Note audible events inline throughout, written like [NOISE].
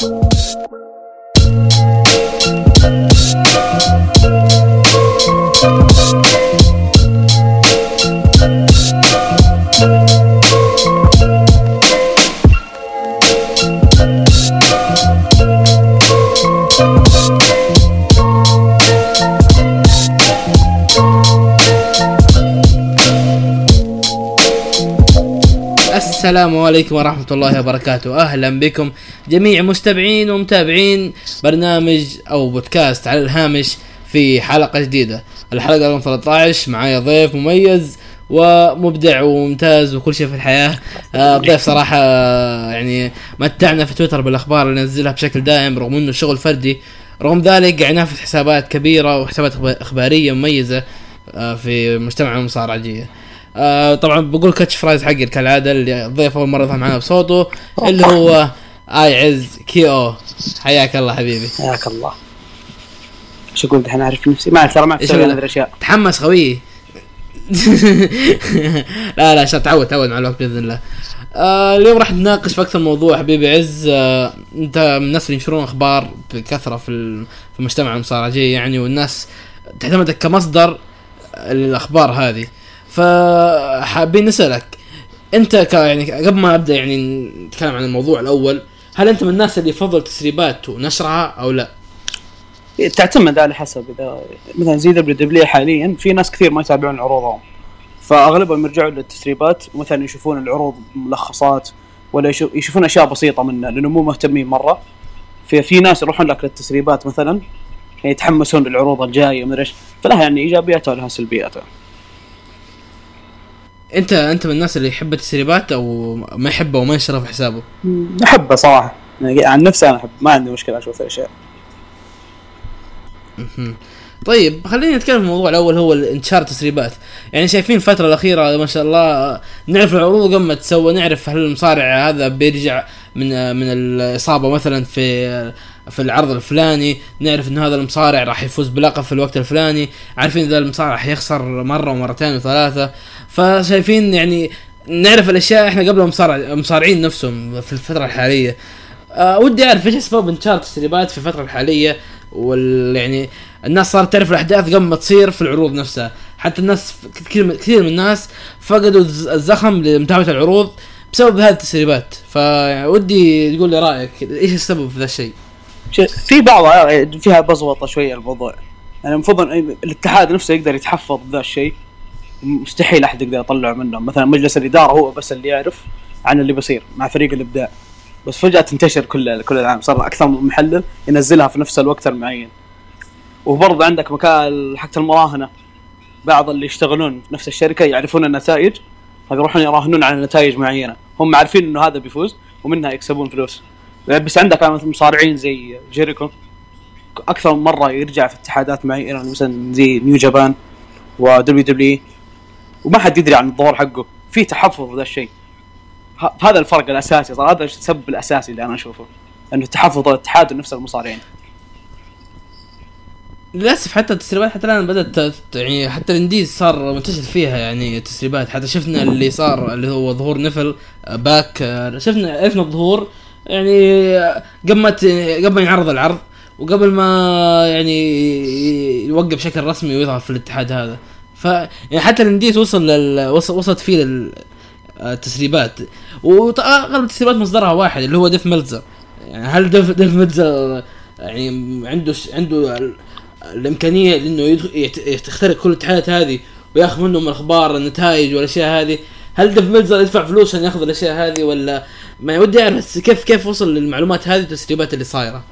Thank عليكم ورحمة الله وبركاته. أهلا بكم جميع مستمعين ومتابعين برنامج أو بودكاست على الهامش في حلقة جديدة. الحلقة رقم 13 معايا ضيف مميز ومبدع وممتاز وكل شيء في الحياة. آه، ضيف صراحة آه، يعني متعنا في تويتر بالأخبار اللي ننزلها بشكل دائم رغم أنه شغل فردي. رغم ذلك قاعد ينافس حسابات كبيرة وحسابات إخبارية مميزة آه، في مجتمع المصارعجية آه طبعا بقول catchphrase حقي كالعاده اللي الضيف أول مرة يظهر معنا بصوته اللي هو اي عز كي أو حياك الله حبيبي. حياك الله. إيش أقول؟ دحين اعرف نفسي. ما ترى ما أقول؟ هذه الأشياء. تحمس خوي. [LAUGHS] لا لا عشان تعود تعود مع الوقت بإذن الله. آه اليوم راح نناقش في أكثر موضوع حبيبي. عز آه أنت من الناس اللي ينشرون أخبار بكثرة في في المجتمع المصارعجي يعني والناس تعتمدك كمصدر للأخبار هذه. فحابين نسألك أنت ك يعني قبل ما ابدا يعني نتكلم عن الموضوع الأول هل أنت من الناس اللي يفضل تسريبات ونشرها أو لا؟ تعتمد على حسب إذا مثلا زي WWE حاليا في ناس كثير ما يتابعون عروضهم فأغلبهم يرجعوا للتسريبات مثلا يشوفون العروض ملخصات ولا يشوف يشوفون أشياء بسيطة منها لأنه مو مهتمين مرة. في في ناس يروحون لك للتسريبات مثلا يتحمسون للعروض الجاية ومدري إيش. فلها يعني إيجابياتها ولها سلبياتها. انت انت من الناس اللي يحب التسريبات أو ما يحبه وما ينشرها في حسابه؟ أحبه صراحة. يعني عن نفسي أنا احب ما عندي مشكلة أشوف الاشياء. طيب خلينا نتكلم في الموضوع الأول هو انتشار التسريبات. يعني شايفين الفترة الأخيرة ما شاء الله نعرف العروض قبل ما تسوى نعرف هل المصارع هذا بيرجع من من الإصابة مثلا في في العرض الفلاني نعرف انه هذا المصارع راح يفوز بلقب في الوقت الفلاني عارفين اذا المصارع حيخسر مرة ومرتين وثلاثة. فشايفين يعني نعرف الأشياء إحنا قبل المصارع المصارعين نفسهم في الفترة الحالية. أه ودي أعرف إيش أسباب انتشار التسريبات في الفترة الحالية وال يعني الناس صارت تعرف الأحداث قبل ما تصير في العروض نفسها. حتى الناس كثير كثير من الناس فقدوا الز- الزخم لمتابعة العروض بسبب هذه التسريبات. فودي تقول لي رأيك إيش السبب في ذا الشيء؟ شيء- في بعض فيها بزوطه شوية الموضوع. يعني المفروض الاتحاد نفسه يقدر يتحفظ بذا الشيء. مستحيل أحد يقدر يطلعه منهم. مثلا مجلس الإدارة هو بس اللي يعرف عن اللي بيصير مع فريق الإبداع. بس فجأة تنتشر كل كل العالم. صار أكثر من محلل ينزلها في نفس الوقت المعين. وبرضه عندك مكان حق المراهنة. بعض اللي يشتغلون في نفس الشركة يعرفون النتائج فيروحون يراهنون على نتائج معينة. هم عارفين إنه هذا بيفوز ومنها يكسبون فلوس. بس عندك مثلا مصارعين زي جيريكو أكثر من مرة يرجع في اتحادات معينه مثلا زي New Japan و WWE وما حد يدري عن الظهور حقه. في تحفظ ذا الشيء. هذا الفرق الأساسي. صار هذا السبب الأساسي اللي أنا أشوفه. إنه تحفظ الاتحاد ونفس المصارعين. للأسف حتى التسريبات حتى الآن بدأت يعني حتى ال indies صار منتشر فيها يعني تسريبات حتى شفنا اللي صار اللي هو ظهور نيفيل آه، PAC آه، شفنا عرفنا الظهور. يعني آه، قبل ما قبل ما ينعرض العرض وقبل ما يعني يوقف بشكل رسمي ويظهر في الاتحاد هذا. ف يعني حتى ال indies وصل لل وصل وصلت فيه لل آه، التسريبات واغلب التسريبات مصدرها واحد اللي هو ديف ميلزر يعني هل ديف ديف ميلزر يعني عنده عنده ال- الإمكانية يت- يخترق كل الاتحادات هذه وياخذ منهم الأخبار النتائج والأشياء هذه؟ هل ديف ميلزر يدفع فلوس عشان ياخذ الأشياء هذه ولا؟ ما ودي أعرف كيف كيف وصل للمعلومات هذه والتسريبات اللي صايرة؟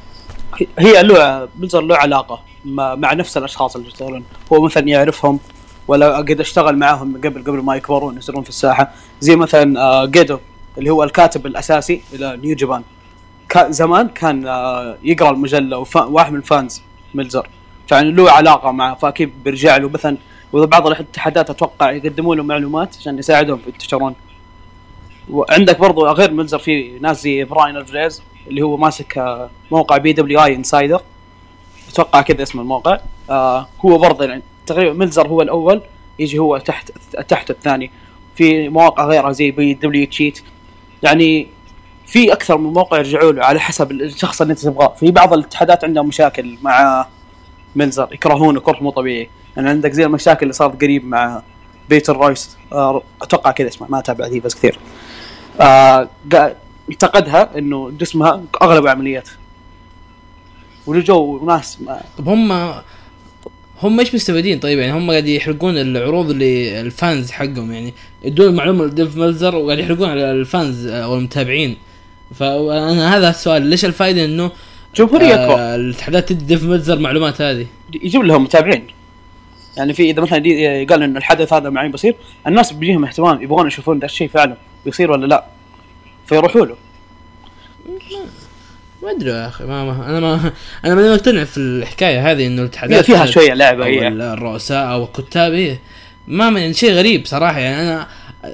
هي ميلزر له علاقة مع نفس الأشخاص اللي يشتغلون. هو مثلا يعرفهم ولا قد أشتغل معاهم قبل قبل ما يكبرون يصيرون في الساحة. زي مثلا آه، جيدو اللي هو الكاتب الأساسي إلى New Japan زمان كان آه، يقرأ المجلة وفا- واحد من ال fans ميلزر فيعني له علاقة معه فأكيد بيرجع له مثلا وإذا بعض الاتحادات أتوقع يقدموا له معلومات عشان يساعدهم في ينتشرون وعندك برضو غير ميلزر في ناس زي براين ألفاريز اللي هو ماسك آه، موقع PWI Insider أتوقع كذا اسم الموقع. آه هو برضه يعني تقريبا ميلزر هو الأول يجي هو تحت تحت الثاني. في مواقع غيرها زي PW Sheet. يعني في أكثر من موقع يرجعوا له على حسب الشخص اللي أنت تبغاه. في بعض الاتحادات عندها مشاكل مع ميلزر يكرهونه كره مو طبيعي. يعني عندك زي المشاكل اللي صارت قريب مع بيتون رويس آه، أتوقع كذا اسمه ما أتابع ذي بس كثير. آه انتقدها إنه جسمها أغلب عمليات ولجوا ناس ما طب هم هم إيش مستفيدين طيب؟ يعني هم قاعد يحرقون العروض اللي ال fans حقهم يعني يدون المعلومه لديف ملزر وقاعد يحرقون على ال fans أو المتابعين. فأنا هذا السؤال ليش الفائدة إنه جماهيرية اكبر آه الاتحادات تدي ديف ملزر المعلومات هذه. يجيب لهم متابعين. يعني في إذا مثلا دي- قال انه الحدث هذا معين بيصير الناس بيجيهم اهتمام يبغون يشوفون ذا الشيء فعلا بيصير ولا لا. فيروحوا له. ما أدري يا أخي ما, ما أنا ما أنا ماني مقتنع في الحكاية هذه إنه هي الاتحادات فيها شوية لعبة هي الرؤساء أو الكتاب إيه. ما يعني شيء غريب صراحة يعني أنا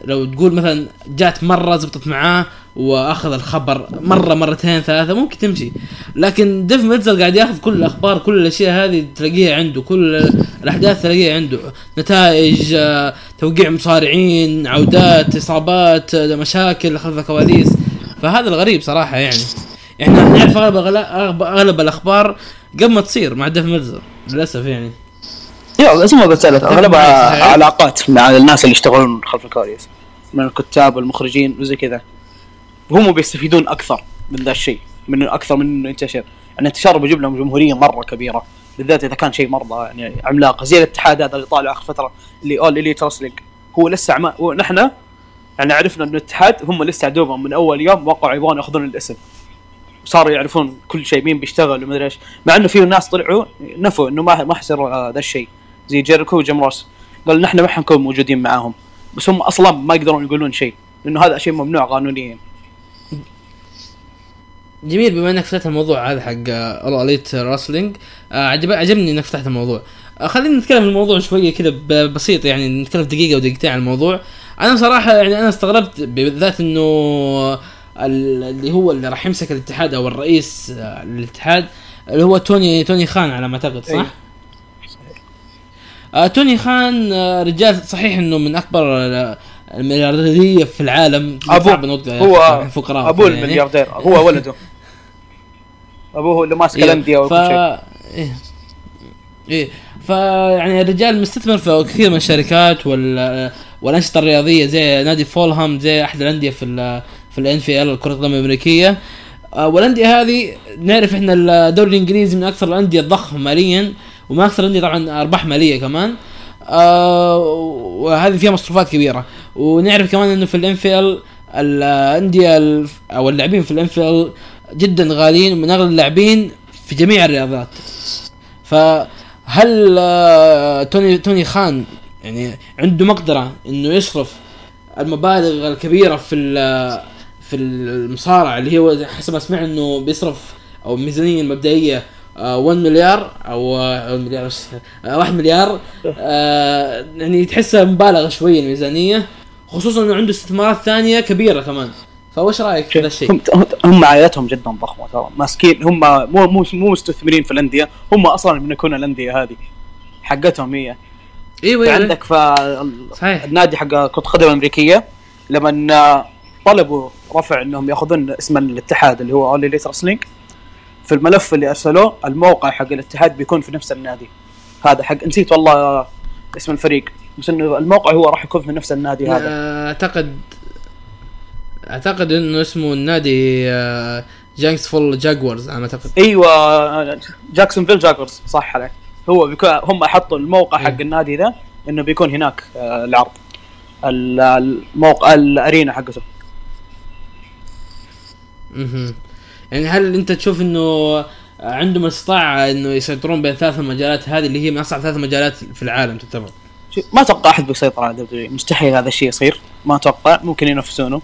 لو تقول مثلا جات مرة زبطت معاه وأخذ الخبر مرة مرتين ثلاثة ممكن تمشي. لكن ديف ميتزل قاعد يأخذ كل الأخبار كل الأشياء هذه تلاقيها عنده كل الأحداث تلاقيها عنده. نتائج آه، توقيع مصارعين عودات إصابات آه، مشاكل خلف الكواليس. فهذا الغريب صراحة يعني. إحنا نعرف أغلب اغلب أغلب الأخبار قبل ما تصير مع ديف ميلتزر للأسف يعني. يا اسمه مسألة أغلبها صحيح. علاقات مع الناس اللي يشتغلون خلف الكواليس من الكتاب والمخرجين وزي كذا. هم بيستفيدون أكثر من ذا الشيء من أكثر من إنه ينتشر يعني انتشاره بيجيب لهم جماهيرية مرة كبيرة بالذات إذا كان شيء مره يعني عملاق. زي الاتحاد هذا اللي طالع آخر فترة اللي All Elite Wrestling هو لسه عما ونحن يعني عرفنا إنه الاتحاد هم لسه دوبهم من أول يوم وقعوا يبغون يأخذون الاسم. صاروا يعرفون كل شيء مين بيشتغل ومدري إيش. مع إنه في ناس طلعوا نفوا إنه ما ما حيصير آه، ذا الشيء. زي جيريكو وجيم روس. قال نحن ما حنكون موجودين معاهم. بس هم أصلا ما يقدرون يقولون شيء لأنه هذا شيء ممنوع قانونيا. جميل بما إنك فتحت الموضوع هذا حق All Elite Wrestling عجب عجبني إنك فتحت الموضوع. آه، خلينا نتكلم في الموضوع شوية كذا بسيط يعني نتكلم دقيقة ودقيقتين عن الموضوع. أنا صراحة يعني أنا استغربت بالذات إنه ال- اللي هو اللي راح يمسك الاتحاد أو الرئيس آه، للاتحاد اللي هو توني توني خان على ما أعتقد صح؟ أي. آه توني خان آه رجال صحيح إنه من أكبر آه، المليارديريه في العالم. يا هو فقراء أبوه يعني. الملياردير هو ولده. أبوه اللي ماسك إيه، الأندية. وكل شيء. إيه. إيه فيعني الرجال مستثمر في كثير من الشركات وال والأنشطة الرياضية زي نادي فولهام زي أحد الأندية في في الان في ال كره القدم الأمريكية. آه، والأندية هذه نعرف إحنا الدوري الإنجليزي من أكثر الأندية الضخمة ماليا. ومن أكثر الانديه طبعا أرباح مالية كمان. آه وهذه فيها مصروفات كبيرة. ونعرف كمان إنه في الان في ال الأندية أو اللاعبين في الان في ال جدا غاليين ومن أغلى اللاعبين في جميع الرياضات. فهل آه، توني توني خان يعني عنده مقدرة إنه يصرف المبالغ الكبيرة في في المصارعة اللي هو حسب ما سمعت إنه بيصرف أو الميزانيه المبدئيه 1 مليار أو آه، مليار وش- آه، 1 مليار. آه، يعني تحسها مبالغة شوية الميزانيه خصوصا إنه عنده استثمارات ثانية كبيرة كمان. فوش رأيك في ذا الشيء؟ هم هم عائلتهم جدا ضخمة ترى. ماسكين هم مو مو مو مستثمرين في الأندية. هم أصلا يملكون الأندية هذه. حقتهم هي. أيوه في أيوه عندك ف صحيح. النادي حق كرة القدم الأمريكية لما طلبوا رفع إنهم يأخذون اسم الاتحاد اللي هو All Elite Wrestling في الملف اللي أرسلوه الموقع حق الاتحاد بيكون في نفس النادي. هذا حق نسيت والله اسم الفريق بس إنه الموقع هو راح يكون في نفس النادي هذا. أعتقد أعتقد إنه اسمه النادي Jacksonville Jaguars على ما أعتقد. أيوه Jacksonville Jaguars صح عليك. هو بيكون هم حطوا الموقع حق إيه. النادي ذا إنه بيكون هناك آه، العرض. ال- الموقع ال arena حقته. مهم. يعني هل انت تشوف انه عندهم استطاعة انه يسيطرون بين ثلاث المجالات هذه اللي هي من اصعب ثلاث مجالات في العالم تعتبر؟ ما أتوقع أحد بيسيطر على W مستحيل هذا الشيء يصير ما أتوقع. ممكن ينافسونه.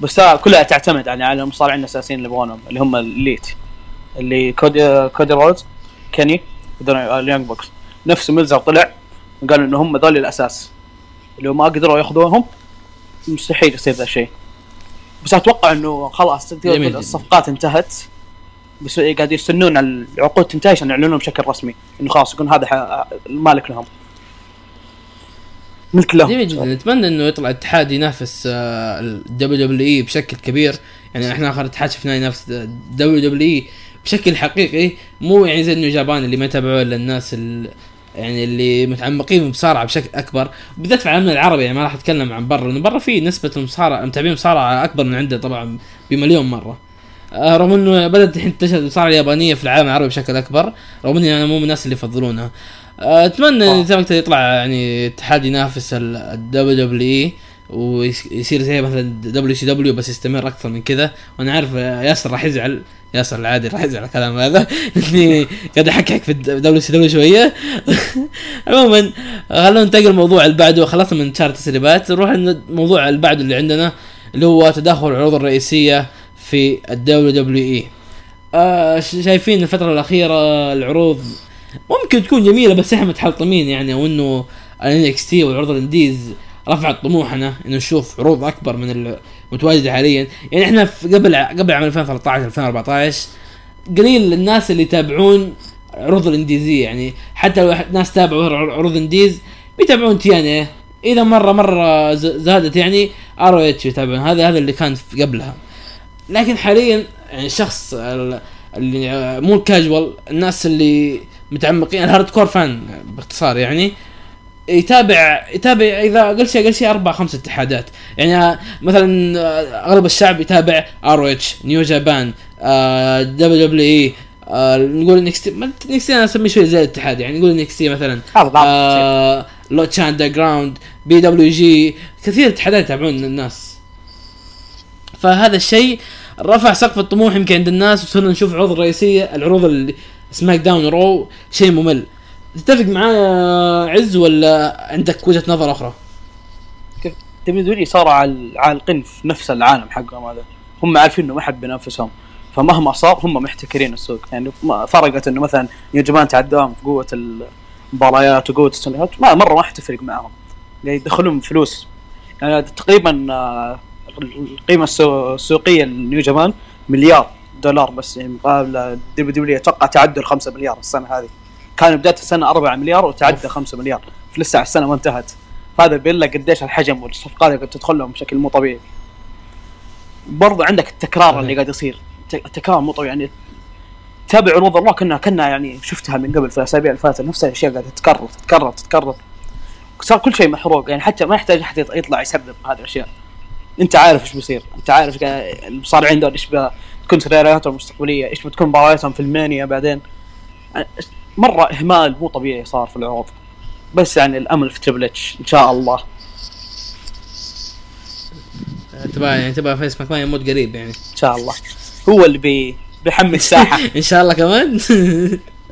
بس ها- كلها تعتمد يعني على المصارعين الاساسيين اللي يبغونهم اللي هم The Elite اللي كودي كودي رودز كيني هذول ال Young Bucks. نفس ميلزر طلع قالوا إنه هم ذول الأساس. لو ما قدروا ياخذوهم مستحيل يصير ذا الشيء. بس أتوقع إنه خلاص. الصفقات انتهت. بس قاعد يستنون العقود تنتهي عشان يعلنون بشكل رسمي. إنه خلاص يكون هذا المالك لهم. ملك لهم. جميل جدا. نتمنى إنه يطلع اتحاد ينافس ال WWE بشكل كبير. يعني إحنا آخر اتحاد شفناه ينافس WW بشكل حقيقي. مو يعني زي ال New Japan اللي ما يتابعوه إلا الناس ال- يعني اللي متعمقين بالمصارعه بشكل أكبر بالذات في العالم العربي يعني ما راح أتكلم عن برا لأنه برا في نسبة المصارعة متابعين المصارعة أكبر من عندنا طبعا بمليون مرة. آه، رغم إنه بدات الحين تنتشر المصارعة اليابانية في العالم العربي بشكل أكبر رغم إني أنا مو من الناس اللي يفضلونها. آه، أتمنى. زي ما قلت يطلع يعني اتحاد ينافس ال WWE ويصير زي مثلا WCW بس يستمر أكثر من كذا. وأنا عارف ياسر راح يزعل ياسر العادي راح يزعل الكلام هذا. [LAUGHS] إني قاعد احكحك في ال WCW شوية. [LAUGHS] عموما خلونا ننتقل للموضوع اللي بعده خلصنا من شهر التسريبات. نروح الموضوع اللي بعده اللي عندنا اللي هو تداخل العروض الرئيسية في ال WWE. آه شايفين الفترة الأخيرة العروض ممكن تكون جميلة بس إحنا متحلطمين يعني وإنه ال NXT والعروض ال indies رفعت طموحنا إنه نشوف عروض أكبر من المتواجده حاليا. يعني إحنا في قبل قبل عام 2013 2014 قليل الناس اللي يتابعون عروض ال indies. يعني حتى لو ناس تابعوا عر- عروض indies بيتابعون TNA إذا مره مرة زادت يعني ROH يتابعون. هذا هذا اللي كان قبلها. لكن حاليا يعني الشخص ال- اللي مو الكاجوال الناس اللي متعمقين ال hardcore fan باختصار يعني يتابع يتابع إذا أقل شيء أقل شيء أربع خمس اتحادات. يعني مثلا آه، أغلب الشعب يتابع ROH New Japan WWE نقول NXT NXT أنا أسميه شوي زي الاتحاد يعني نقول NXT مثلا آه Lucha Underground PWG كثير اتحادات يتابعون الناس. فهذا الشيء رفع سقف الطموح يمكن عند الناس وصرنا نشوف عروض الرئيسيه العروض اللي SmackDown و Raw شيء ممل. تتفق معايا عز ولا عندك وجهة نظر أخرى؟ WW صار عال- عالقين في نفس العالم حقهم هذا؟ هم عارفين إنه ما حد بينافسهم. فمهما صار هم محتكرين السوق. يعني فرقت إنه مثلا يا جماعة تعداهم في قوة المباريات وقوة السنوات ما مرة ما حتفرق معاهم يعني يدخلون فلوس يعني تقريبا آه، القيمة السو- السوقية ل New Japan مليار دولار بس. يعني مقابل WWE أتوقع تعدى ال 5 مليار السنة هذه. كان بداية السنة 4 مليار وتعدى أوف. 5 مليار. في لسه السنة ما انتهت. فهذا بيقول لك قديش الحجم والصفقات اللي تدخل لهم بشكل مو طبيعي. برضو عندك التكرار. اللي قاعد يصير. الت- التكرار مو طبيعي يعني. تابع عروض الله كنا كنا يعني شفتها من قبل في الأسابيع اللي فاتت نفس الأشياء قاعدة تتكرر تتكرر تتكرر. صار كل شيء محروق. يعني حتى ما يحتاج أحد يط- يطلع يسبب هذه الأشياء. أنت عارف إيش بيصير. أنت عارف المصارعين دول إيش بتكون سيناريوهاتهم المستقبلية إيش بتكون مبارياتهم في المانيا بعدين. مرة إهمال مو طبيعي صار في العروض. بس يعني الأمل في Triple H إن شاء الله. تبغى يعني تبغى فينس ماكمان يموت قريب يعني. إن شاء الله. هو اللي بي بيحمل الساحة. [LAUGHS] إن شاء الله كمان. [LAUGHS]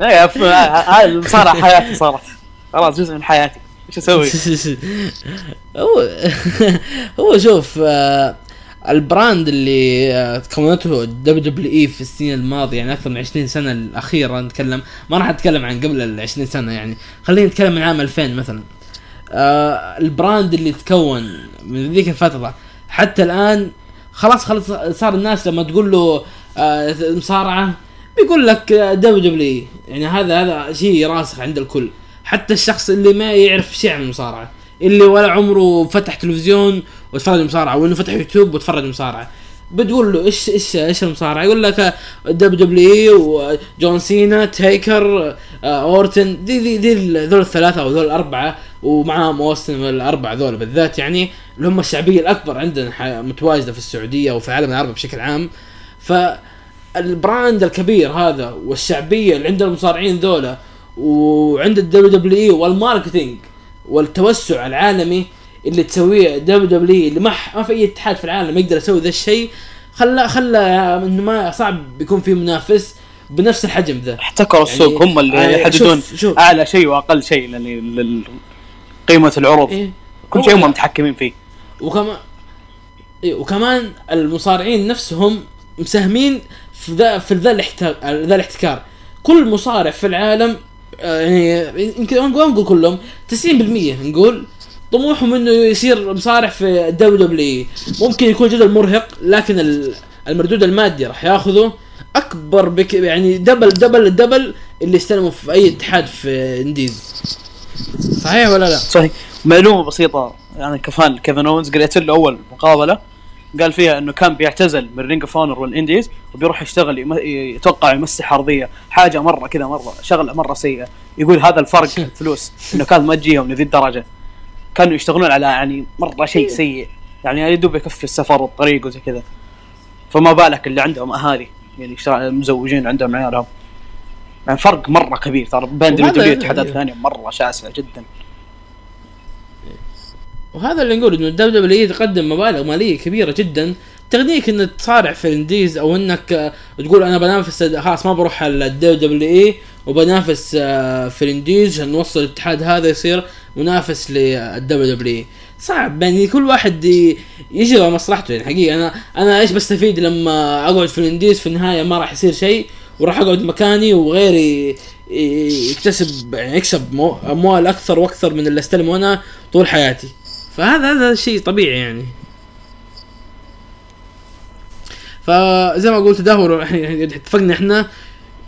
إيه ف- هاي المصارعه حياتي صارت. خلاص جزء من حياتي. إيش أسوي؟ [LAUGHS] هو هو شوف آه، ال brand اللي آه، كونته WWE في السنين الماضية يعني أكثر من 20 سنة الأخيرة نتكلم. ما راح أتكلم عن قبل ال 20 سنة يعني. خلينا نتكلم من عام 2000 مثلا. آه ال brand اللي تكون من ذيك الفترة حتى الآن خلاص خلاص صار الناس لما تقول له آه مصارعة بيقول لك WWE يعني هذا هذا شيء راسخ عند الكل. حتى الشخص اللي ما يعرف شيء عن المصارعة اللي ولا عمره فتح تلفزيون وتفرج مصارعة وإنه فتح يوتيوب وتفرج مصارعة. بتقول له إيش إيش إيش المصارعة؟ يقول لك WWE وجون سينا تيكر آه، أورتن دي دي دي ذول الثلاثة أو ذول الأربعة ومعاهم أوستن الاربعه ذول بالذات يعني اللي هم الشعبية الأكبر عندنا متواجدة في السعودية وفي العالم العربي بشكل عام. فال brand الكبير هذا والشعبية اللي عند المصارعين ذولا وعند ال WWE وال marketing والتوسع العالمي اللي تسويه WWE اللي ما في أي اتحاد في العالم يقدر يسوي ذا الشيء خلى خلى إنه ما صعب بيكون في منافس بنفس الحجم ذا احتكروا السوق هم اللي يعني يحددون شوف- شوف. أعلى شيء وأقل شيء قيمه العروض إيه. كل شيء هم متحكمين فيه وكمان إيه وكمان المصارعين نفسهم مساهمين في ذا في ذا الاحتكار ذا الاحتكار كل مصارع في العالم آه، يعني يمكن نقول كلهم 90% نقول طموحهم إنه يصير مصارع في ال WWE ممكن يكون جدا مرهق لكن ال- المردود المادي راح ياخذه. أكبر بك يعني double double double اللي استلموا في أي اتحاد في indies. صحيح ولا لا؟ صحيح. معلومة بسيطة. يعني كفان كيفن أوينز قريت له أول مقابلة. قال فيها إنه كان بيعتزل من Ring of Honor وال indies وبيروح يشتغل يم- يتوقع يمسح أرضية. حاجة مرة كذا مرة شغلة مرة سيئة. يقول هذا الفرق الفلوس إنه كانت ما تجيهم لذي الدرجة. كانوا يشتغلون على يعني مرة شيء سيء. يعني يا دوب يكفي السفر والطريق وزي كذا. فما بالك اللي عندهم أهالي يعني مزوجين عندهم عيالهم. يعني فرق مرة كبير. ترى بين دبليو اتحادات ثانية مرة شاسعه جدا. وهذا اللي نقول إنه ال WWE تقدم مبالغ مالية كبيرة جدا تغنيك إنك تصارع في ال indies أو إنك آه، تقول أنا بنافس خلاص ما بروح على ال WWE وبنافس آه، في ال indies عشان نوصل الاتحاد هذا يصير منافس لل WWE. صعب يعني كل واحد ي- يجري مصلحته يعني حقيقة. أنا أنا إيش بستفيد لما أقعد في ال indies في النهاية ما راح يصير شيء وراح أقعد مكاني وغيري يكتسب يعني يكسب مو- أموال أكثر وأكثر من اللي أستلمه أنا طول حياتي. فهذا هذا شيء طبيعي يعني. فزي ما قلت تدهور يعني اتفقنا إحنا.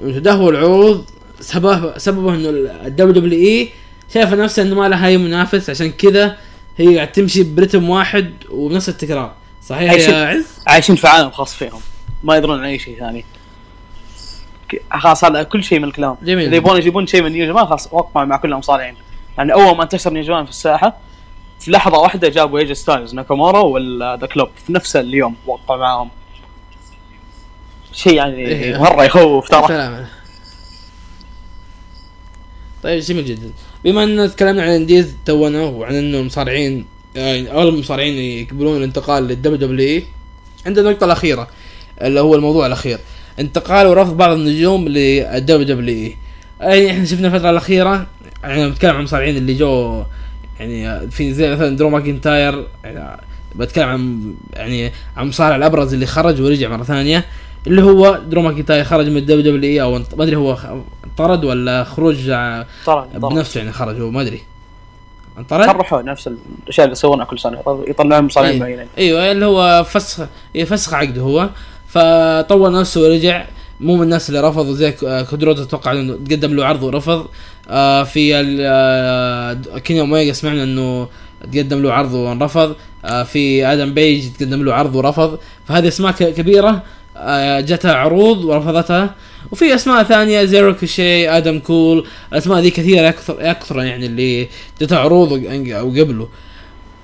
إنه تدهور العروض سبب سببه إنه ال WWE شايفة نفسها إنه ما لها أي منافس. عشان كذا هي قاعد تمشي برتم واحد وبنفس التكرار. صحيح. يا عز؟ عايشين في عالم خاص فيهم. ما يدرون عن أي شيء ثاني. خلاص هذا كل شيء من الكلام. جميل. إذا يبغون يجيبون شيء من New Japan خلاص وقعوا مع كل المصارعين يعني أول ما انتشر New Japan في الساحة في لحظة واحدة جابوا ايجي ستايلز ناكامورا ولا The Club في نفس اليوم وقعوا معاهم. شيء يعني إيه. مرة يخوف ترى. سلام طيب جميل جدا. بما اننا تكلمنا عن ال indies تونا وعن إنه المصارعين يعني أغلب المصارعين يقبلون الانتقال لل WWE عندنا النقطة الأخيرة اللي هو الموضوع الأخير. انتقال ورفض بعض النجوم لل WWE. يعني إحنا شفنا الفترة الأخيرة يعني بتكلم عن المصارعين اللي جو يعني في زي مثلا درو ماكنتاير يعني بتكلم عن يعني عن المصارع الأبرز اللي خرج ورجع مرة ثانية. اللي هو درو ماكنتاير خرج من ال WWE أو ما أدري هو خ- طرد ولا خروج ترى ترى بنفسه يعني خرج هو ما أدري. انطرد؟ صرحوا نفس الأشياء اللي يسوونها كل سنة يطلعون مصارعين أيوة. معينين. إيوه اللي هو فسخ إيه، فسخ عقده هو. فطور نفسه ورجع مو من الناس اللي رفضوا زي آه، كودي رودز أتوقع إنه تقدم له عرض ورفض. آه في آه كيني اوميجا سمعنا إنه تقدم له عرض ورفض. آه في آدم بيج تقدم له عرض ورفض. فهذه أسماء كبيرة. آه جتها عروض ورفضتها. وفي أسماء ثانية زي روكوشي آدم كول. الاسماء دي كثيرة أكثر أكثر يعني اللي جتها عروض وق- وقبله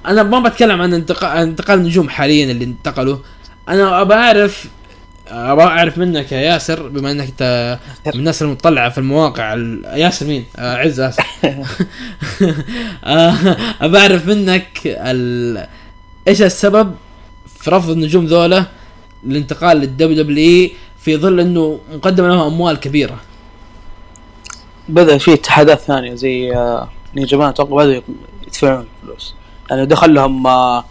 أنا ما بتكلم عن انتقال النجوم حاليا اللي انتقلوا. أنا أبى اعرف أبى أعرف منك يا ياسر بما إنك أنت [LAUGHS] من الناس المطلعة في المواقع ال- ياسر مين؟ آه عز اسف [LAUGHS] آه، أبى أعرف منك ال... إيش السبب في رفض النجوم ذولا؟ للانتقال لل WWE في ظل إنه مقدم لهم أموال كبيرة. بدا في اتحادات ثانية زي آه، New Japan أتوقع بدأوا يدفعون فلوس. يعني دخل لهم آه،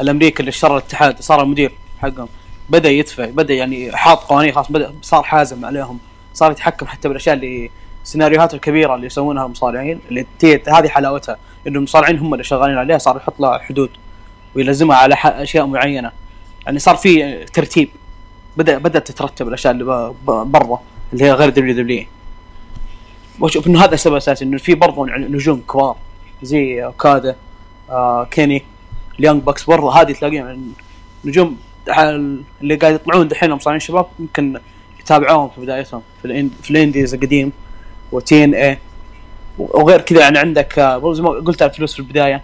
الأمريكي اللي اشترى الاتحاد صار المدير حقهم. بدأ يدفع بدأ يعني حاط قوانين خلاص بدأ صار حازم عليهم. صار يتحكم حتى بالأشياء اللي السيناريوهات الكبيرة اللي يسوونها المصارعين اللي هذه حلاوتها إنه المصارعين هم اللي شغالين عليها صار يحط لها حدود ويلزمها على أشياء معينة. يعني صار في ترتيب. بدا بدأت تترتب الأشياء اللي برا اللي هي غير WW وأشوف إنه هذا السبب الأساسي إنه في برضو نجوم كبار زي اوكادا آه كيني ال Young Bucks برضو هذه تلاقيهم نجوم حال- اللي قاعد يطلعون دحين مصارعين شباب يمكن يتابعوهم في بدايتهم في, الإن في ال indies القديم و TNA وغير كذا يعني عندك آه، زي ما قلت الفلوس في البداية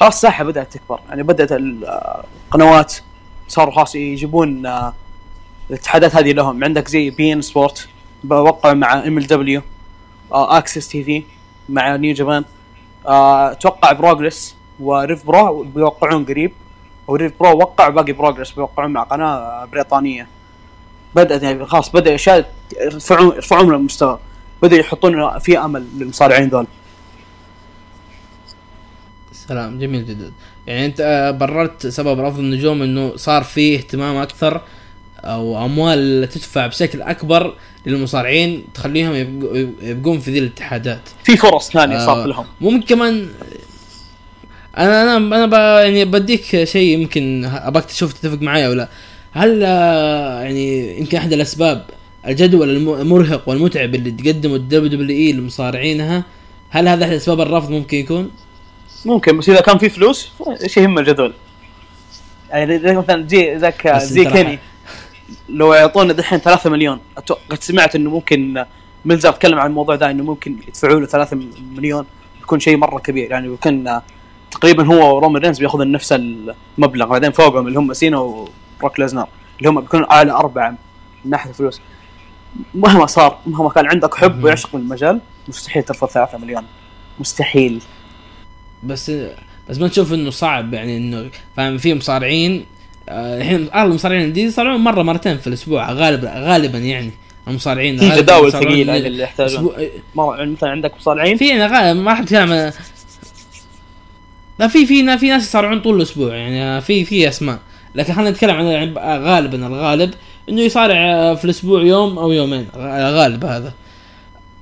خلاص الساحة بدأت تكبر يعني بدأت ال- آه، القنوات صاروا خلاص يجيبون آه، الاتحادات هذه لهم. عندك زي beIN Sports بوقعوا مع MLW AXS TV مع New Japan آه، أتوقع Progress و RevPro بيوقعون قريب و RevPro وقع باقي Progress بيوقعون مع قناة بريطانية. بدات يعني خلاص بدأ أشياء يرفعون يرفعون المستوى بدأ يحطون في أمل للمصارعين ذول. سلام جميل جدا. يعني أنت آه، بررت سبب رفض النجوم إنه صار فيه اهتمام أكثر أو أموال تدفع بشكل أكبر للمصارعين تخليهم يبقون في ذي الاتحادات. في فرص ثانية آه، صارت لهم. ممكن كمان أنا أنا أنا ب... يعني بديك شيء يمكن أبغاك تشوف تتفق معي أو لا هل آه، يعني يمكن أحد الأسباب الجدول الم- المرهق والمتعب اللي تقدمه ال WWE لمصارعينها هل هذا أحد أسباب الرفض ممكن يكون؟ ممكن بس إذا كان في فلوس إيش يهم الجدول. يعني زي مثلا زي ذاك زي كيني لو يعطونا دحين 3 مليون أتوقع قد سمعت إنه ممكن ميلزر تكلم عن الموضوع ده إنه ممكن يدفعوا له 3 مليون يكون شيء مرة كبير. يعني يكون تقريبا هو ورومان رينز بياخذون نفس المبلغ بعدين فوقهم اللي هم سينا وبروك ليزنر اللي هم بيكونوا اعلى أربعة من ناحية الفلوس. مهما صار مهما كان عندك حب. ويعشق المجال مستحيل ترفض 3 مليون. مستحيل. بس بس ما تشوف إنه صعب يعني إنه فاهم؟ في مصارعين آه، الحين أغلب المصارعين دي يصارعون مرة مرتين في الأسبوع غالبا غالبا يعني المصارعين في جداول ثقيله اللي يحتاجون. مرة يعني مثلا عندك مصارعين؟ في يعني غالبا ما حد يتكلم عن- لا في في في ناس يصارعون طول الأسبوع يعني في في أسماء. لكن خلينا نتكلم عن يعني غالبا الغالب إنه يصارع في الأسبوع يوم أو يومين غالب هذا.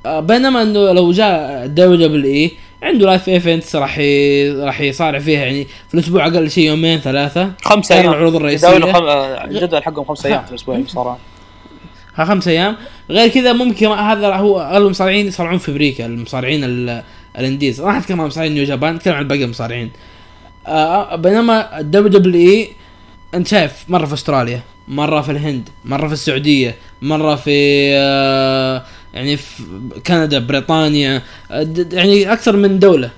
آه، بينما إنه لو جاء ال WWE عنده live events راح ي... راح يصارع فيها يعني في الأسبوع أقل شيء يومين ثلاثة. خمسة أيام. العروض الرئيسية. خم... الجدول حقهم خمسة أيام في الأسبوع صار ها خمس أيام. غير كذا ممكن هذا هو أغلب المصارعين يصارعون في أمريكا المصارعين ال- indies. ما أتكلم عن مصارعين New Japan أتكلم عن باقي المصارعين. آه بينما ال WWE انت شايف مرة في أستراليا مرة في الهند مرة في السعودية مرة في آه يعني في كندا بريطانيا يعني أكثر من دولة.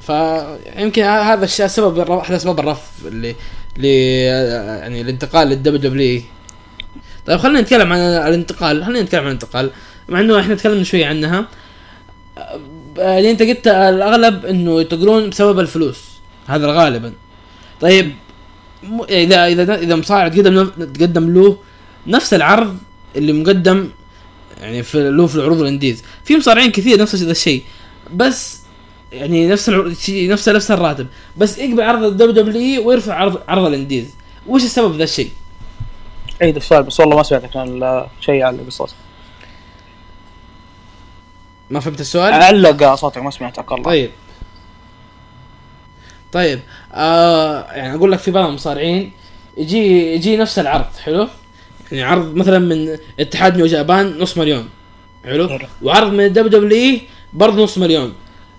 فيمكن هذا الشيء سبب أحد أسباب الرفض اللي ل يعني الانتقال لل WW طيب خلينا نتكلم عن الانتقال خلينا نتكلم عن الانتقال مع إنه إحنا تكلمنا شوي عنها. أه، اللي أنت قلت الأغلب إنه ينتقلون بسبب الفلوس هذا غالبا. طيب اذا اذا إذا مصارع تقدم تقدم له نفس العرض اللي مقدم يعني في له في العروض ال indies في مصارعين كثير نفس ذا الشيء. بس يعني نفس العروض نفس نفس الراتب. بس يقبل عرض ال WW ويرفض عرض عرض ال indies وش السبب ذا الشيء؟ عيد السؤال بس والله ما سمعتك عن شيء على القصص ما فهمت السؤال؟ علي صوتك ما سمعتك والله. طيب. طيب. آه يعني أقول لك في بعض المصارعين يجي يجي نفس العرض حلو؟ يعني عرض مثلا من اتحاد New Japan نص مليون. حلو. وعرض من ال WWE برضه نص مليون.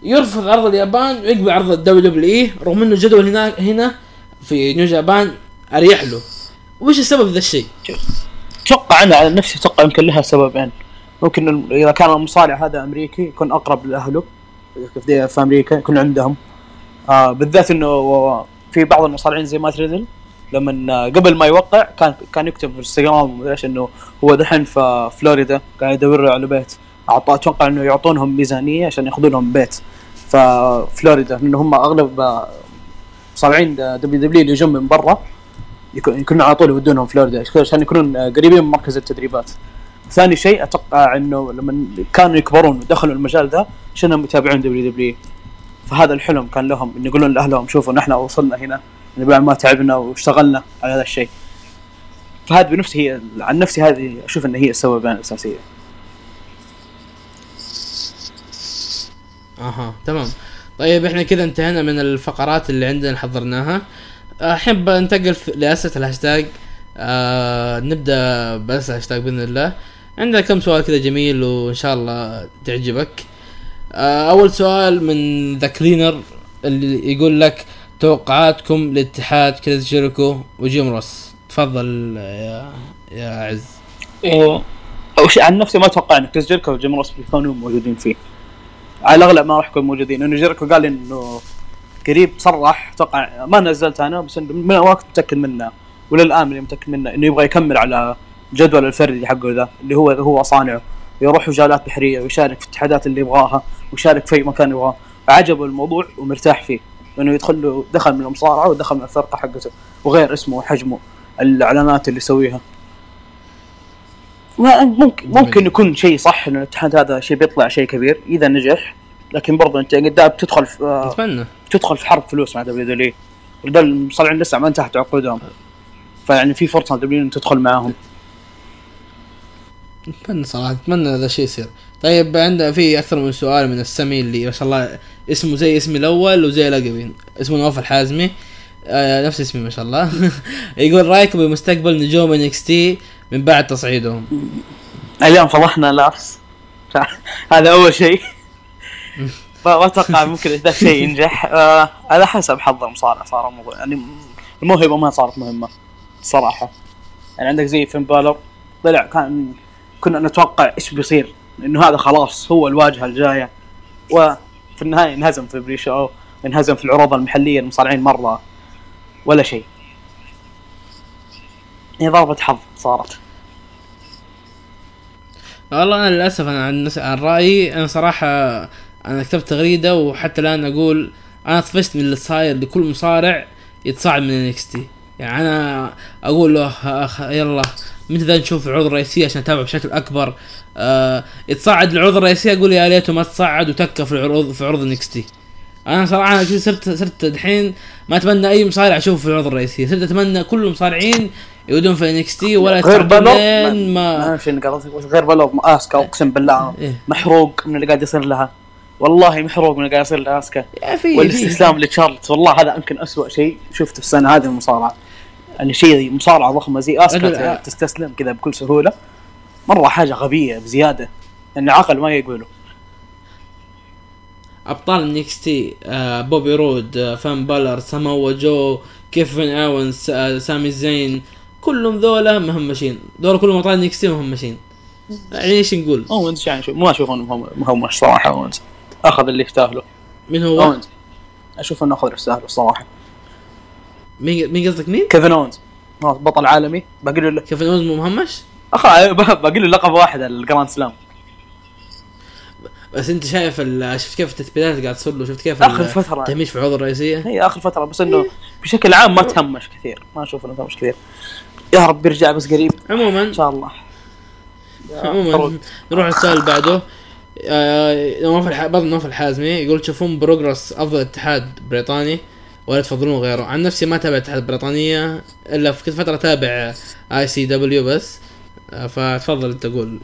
يرفض عرض اليابان ويقبل عرض ال WWE رغم إنه الجدول هناك هنا في New Japan أريح له. وش السبب ذا الشيء؟ أتوقع أنا على نفسي أتوقع يمكن لها سببين ممكن ال- إذا كان المصارع هذا أمريكي يكون أقرب لأهله. في أمريكا يكون عندهم. آه بالذات إنه في بعض المصارعين زي مات ريدل. لما قبل ما يوقع كان كان يكتب في الانستغرام ومدري إيش إنه هو دحين في فلوريدا قاعد يدور على بيت. اعطى أتوقع إنه يعطونهم ميزانية عشان ياخذوا لهم بيت ففلوريدا لأنه هم أغلب مصارعين WW اللي يجون من برا يكون- يكونوا على طول يودونهم فلوريدا عشان يكونون قريبين من مركز التدريبات. ثاني شيء أتوقع إنه لما كانوا يكبرون ودخلوا المجال ذا عشانهم يتابعون WW؟ فهذا الحلم كان لهم إنه يقولون لأهلهم شوفوا نحن وصلنا هنا. بعد ما تعبنا واشتغلنا على هذا الشيء. فهذا بنفسي هي عن نفسي هذه أشوف ان هي السببين الأساسية. أها تمام. طيب إحنا كذا انتهينا من الفقرات اللي عندنا حضرناها. احب انتقل لأسئلة الهاشتاج. آه نبدأ بأسئلة الهاشتاج بإذن الله. عندنا كم سؤال كذا جميل وإن شاء الله تعجبك. آه أول سؤال من The Cleaner اللي يقول لك توقعاتكم لاتحاد كريس جيريكو وجيم روس تفضل يا يا عز. شيء عن نفسي ما أتوقع ان كريس جيركو وجيم روس بيكونوا موجودين فيه. على الأغلب ما راح يكونوا موجودين لأنه جيركو قال إنه قريب صرح. أتوقع ما نزلت أنا بس من وقت متأكد منه وللان اللي متأكد منه إنه يبغى يكمل على جدول الفردي حقه ذا اللي هو هو صانعه يروح وجالات بحرية ويشارك في الاتحادات اللي يبغاها ويشارك في أي مكان يبغاه. فعجبه الموضوع ومرتاح فيه. لأنه يدخل له دخل من المصارعة ودخل من الفرقة حقته وغير اسمه وحجمه الإعلانات اللي يسويها. ما ممكن ممكن يكون شيء صح إنه الاتحاد هذا شيء بيطلع شيء كبير إذا نجح لكن برضه أنت قدام بتدخل في اتمنى تدخل في حرب فلوس مع WW وده المصارعين لسه ما انتهت عقودهم. فيعني في فرصة W ان تدخل معاهم. اتمنى صراحة اتمنى هذا الشيء يصير. طيب عندنا في أكثر من سؤال من السمي اللي ما شاء الله. اسمه زي اسمي الأول وزي لقبي اسمه نواف الحازمي. آه نفس اسمي ما شاء الله. [LAUGHS] يقول رايكم بمستقبل نجوم NXT من بعد تصعيدهم؟ اليوم فضحنا لارس [LAUGHS] هذا أول شيء. [LAUGHS] ما أتوقع ممكن ذا الشيء ينجح. آه على حسب حظ المصارع صار الموضوع يعني الموهبة ما صارت مهمة صراحة. يعني عندك زي فين بالر طلع كان كنا نتوقع إيش بيصير. إنه هذا خلاص هو الواجهة الجاية. وفي النهاية انهزم في بري شو انهزم في العروض المحلية المصارعين مرة ولا شيء. هي ضربة حظ صارت. والله أنا للأسف أنا عن, عن رأيي أنا صراحة أنا كتبت تغريدة وحتى الآن أقول أنا طفشت من اللي صاير لكل مصارع يتصاعد من NXT. يعني أنا أقول له يلا متى ذا نشوف العروض الرئيسيه عشان أتابع بشكل أكبر؟ آه يتصاعد العروض الرئيسيه أقول يا ليته ما تصعد وتكه في العروض في عروض NXT. أنا صراحة كذا صرت صرت دحين ما أتمنى أي مصارع أشوفه في العروض الرئيسيه صرت أتمنى كل المصارعين يودون في NXT ولا غير لين ما ما اعرف شنو قصدك بس غير بلر آسكا أقسم بالله. إيه. محروق من اللي قاعد يصير لها. والله محروق من اللي قاعد يصير لاسكا في والاستسلام لتشارلوت والله هذا يمكن أسوأ شيء شفته السنة هذه المصارعة. يعني شيء مصارعة ضخمة زي آسكا ت- تستسلم كذا بكل سهولة. مرة حاجة غبية بزيادة يعني عقل ما يقبله أبطال NXT آه بوبي رود آه فين بالور سامو جو كيفن آونز آه سامي زين كلهم ذولا مهمشين. ذولا كلهم أبطال NXT مهمشين. يعني إيش نقول؟ آونز يعني شو ما أشوف انه مهم- مهمش صراحة آونز. أخذ اللي يستاهله مين هو؟ آونز. أشوف إنه أخذ اللي يستاهله الصراحه مين مين قصدك مين؟ كيفن آونز. بطل عالمي. باقي له كيفن آونز مو مهمش؟ [LAUGHS] أخ- باقي له لقب واحد ال Grand Slam. بس انت شايف شفت كيف التثبيتات قاعد تصير له؟ شفت كيف آخر ال- فترة. التهميش في العروض الرئيسية؟ هي آخر فترة بس إنه بشكل عام ما تهمش كثير. ما أشوف إنه تهمش كثير. يا رب يرجع بس قريب. عموما. إن شاء الله. عموما نروح للسؤال اللي بعده. آه، نواف. برضه نواف الحازمي يقول تشوفون Progress أفضل اتحاد بريطاني ولا تفضلون غيره؟ عن نفسي ما تابع اتحاد بريطانية إلا في فترة تابع ICW بس. آه، فتفضل انت قول.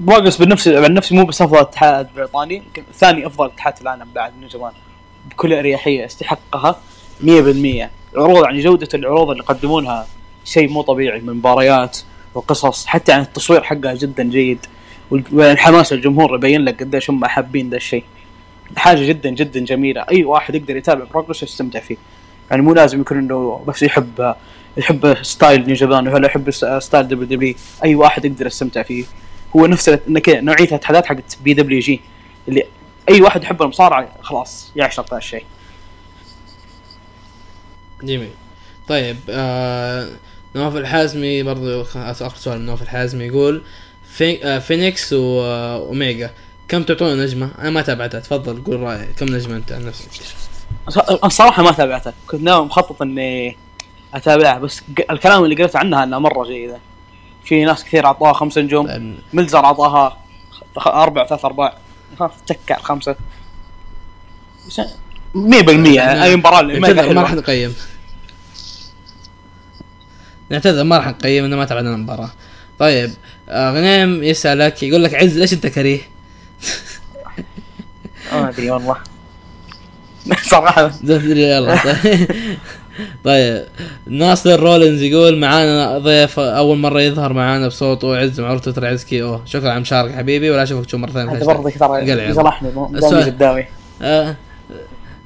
Progress بالنفس عن نفسي مو بس أفضل اتحاد بريطاني يمكن ثاني أفضل اتحاد في العالم بعد من زمان بكل أريحية استحقها 100% العروض يعني جودة العروض اللي يقدمونها شيء مو طبيعي من مباريات وقصص حتى يعني التصوير حقها جدا جيد. والحماس الجمهور يبين لك قديش هم حابين ذا الشيء. حاجة جدا جدا جميلة. أي واحد يقدر يتابع Progress يستمتع فيه. يعني مو لازم يكون إنه بس يحب يحب style New Japan ولا يحب ستايل دبليو دبليو إي واحد يقدر يستمتع فيه هو نفس نوعية الاتحادات حقت PWG اللي أي واحد يحب المصارعة خلاص يعشق ذا الشيء جميل طيب آه نواف الحازمي برضو خ- آخر سؤال من نواف الحازمي يقول في آه فينيكس واوميجا كم تعطونا نجمة؟ أنا ما تابعتها تفضل قول رأيك كم نجمة أنت عن نفسك؟ الصراحه ما تابعتها كنت ناوي مخطط إني أتابعها بس الكلام اللي قريت عنها إنها مرة جيدة. في ناس كثير اعطوها خمس نجوم ملزر أعطاها أربع ثلاث ارباع تكع خمسة. بس 100% أي مباراة ما راح. نقيم. نعتذر ما راح نقيم إنه ما تابعنا المباراة. طيب آه غنيم يسألك يقول لك عز ليش أنت كريه؟ [LAUGHS] ما أدري والله. [LAUGHS] صراحة. تدري يلا. [LAUGHS] [LAUGHS] طيب ناصر رولينز يقول معانا ضيف أول مرة يظهر معانا بصوته عز معروف تويتر عز كي أوه شكرا على المشاركه حبيبي ولا أشوفك تشوف مرة ثانية. برضه. ترى. دامي قدامي. آه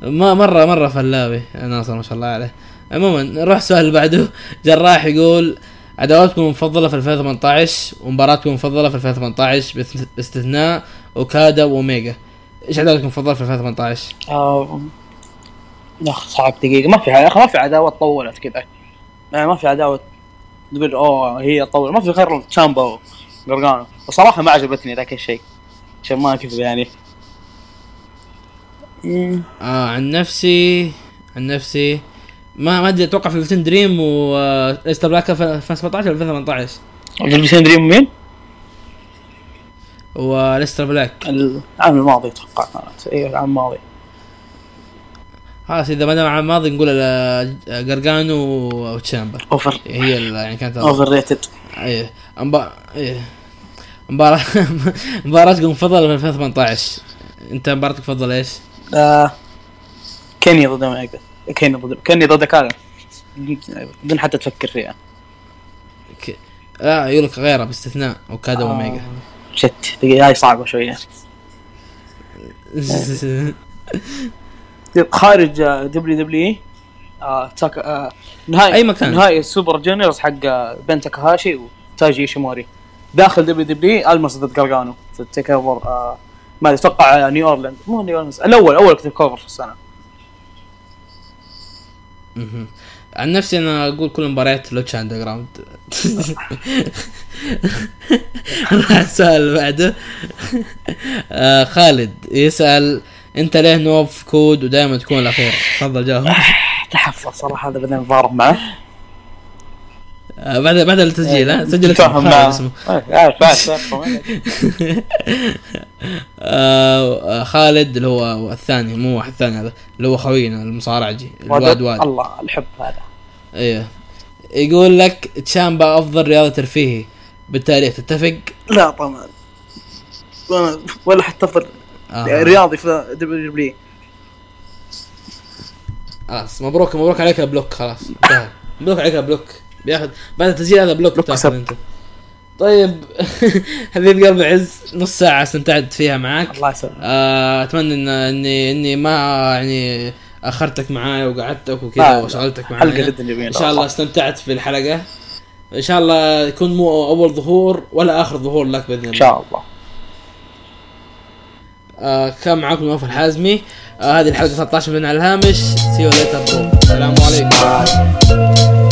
ما مره مرة فلاوي ناصر ما شاء الله عليه. عموما نروح السؤال اللي بعده. جراح يقول عداواتكم المفضلة في 2018 ومباراتكم المفضلة في 2018 باست- باستثناء أوكادا وأوميجا. إيش عداوتكم المفضلة في 2018 آه، يا أخي صعب دقيقة. ما في ما في عداوة طولت كذا. يعني ما في عداوة. تقول أوه هي طول ما في غير تشامبا وقرقانو الصراحة ما عجبتني ذاك الشيء. عشان ما كذب يعني. آه عن نفسي عن نفسي ما ما أدري أتوقع في فيلفتين دريم واليستر بلاك في 2017 ولا 2018 فيلفتين دريم مين؟ واليستر بلاك العام الماضي أتوقع. أيوه العام الماضي. خلاص إذا ما دام الماضي نقول قرقانو وتشامبا over. هي يعني كانت overrated. إيه. أمبا... إيه. مباراة مباراتكم المفضلة في 2018 أنت مباراتك المفضلة إيش؟ آه كيني ضد اوميجا كيني ضد كيني ضد كذا بدون حتى تفكر فيها. ك... لا يقول لك غيرها باستثناء. اوكادا آه. وأوميجا. shit. هاي صعبة شوية. [LAUGHS] خارج WW آه تاكا آه نهائي أي مكان. نهائي ال Super Juniors حق آه، بين تاكاهاشي وتايجي ايشيموري داخل دبليو دبليو المس ضد جارجانو في ال TakeOver آه ما أدري، أتوقع نيو اورلينز مو نيو اورلينز الأول أول TakeOver في السنة. عن نفسي أنا أقول كل مباريات Lucha Underground على السؤال بعده. آه خالد يسأل انت ليه نوف كود ودائما تكون الأخير؟ تفضل جاوب تحفظ صراحة هذا بعدين نتضارب معه. آه بعد بعد التسجيل ها؟ سجل اسمه خالد معه اسمه. [LAUGHS] آه، خالد اللي هو الثاني مو واحد ثاني هذا اللي هو خوينا المصارعجي الواد واد. الله الحب هذا. أيوه يقول لك تشامبا أفضل رياضه ترفيهي بالتاريخ تتفق؟ لا طبعا. ولا- ولا حتى افضل آه. رياضي في WW خلاص مبروك مبروك عليك ال block خلاص انتهى. مبروك عليك ال block بياخذ بعد التسجيل هذا block block تاخذ سب. أنت. طيب [LAUGHS] حبيب قلبي عز نص ساعة استمتعت فيها معاك. الله يسلمك. آه، أتمنى ان اني إني ما يعني أخرتك معاي وقعدتك وكذا. وشغلتك حلقة معايا. جدا جميلة. إن شاء الله استمتعت في الحلقة. إن شاء الله يكون مو أول ظهور ولا آخر ظهور لك بإذن الله. إن شاء الله. آه كان معاكم نواف الحازمي. آه هذه الحلقة 13 من على الهامش see you later السلام عليكم.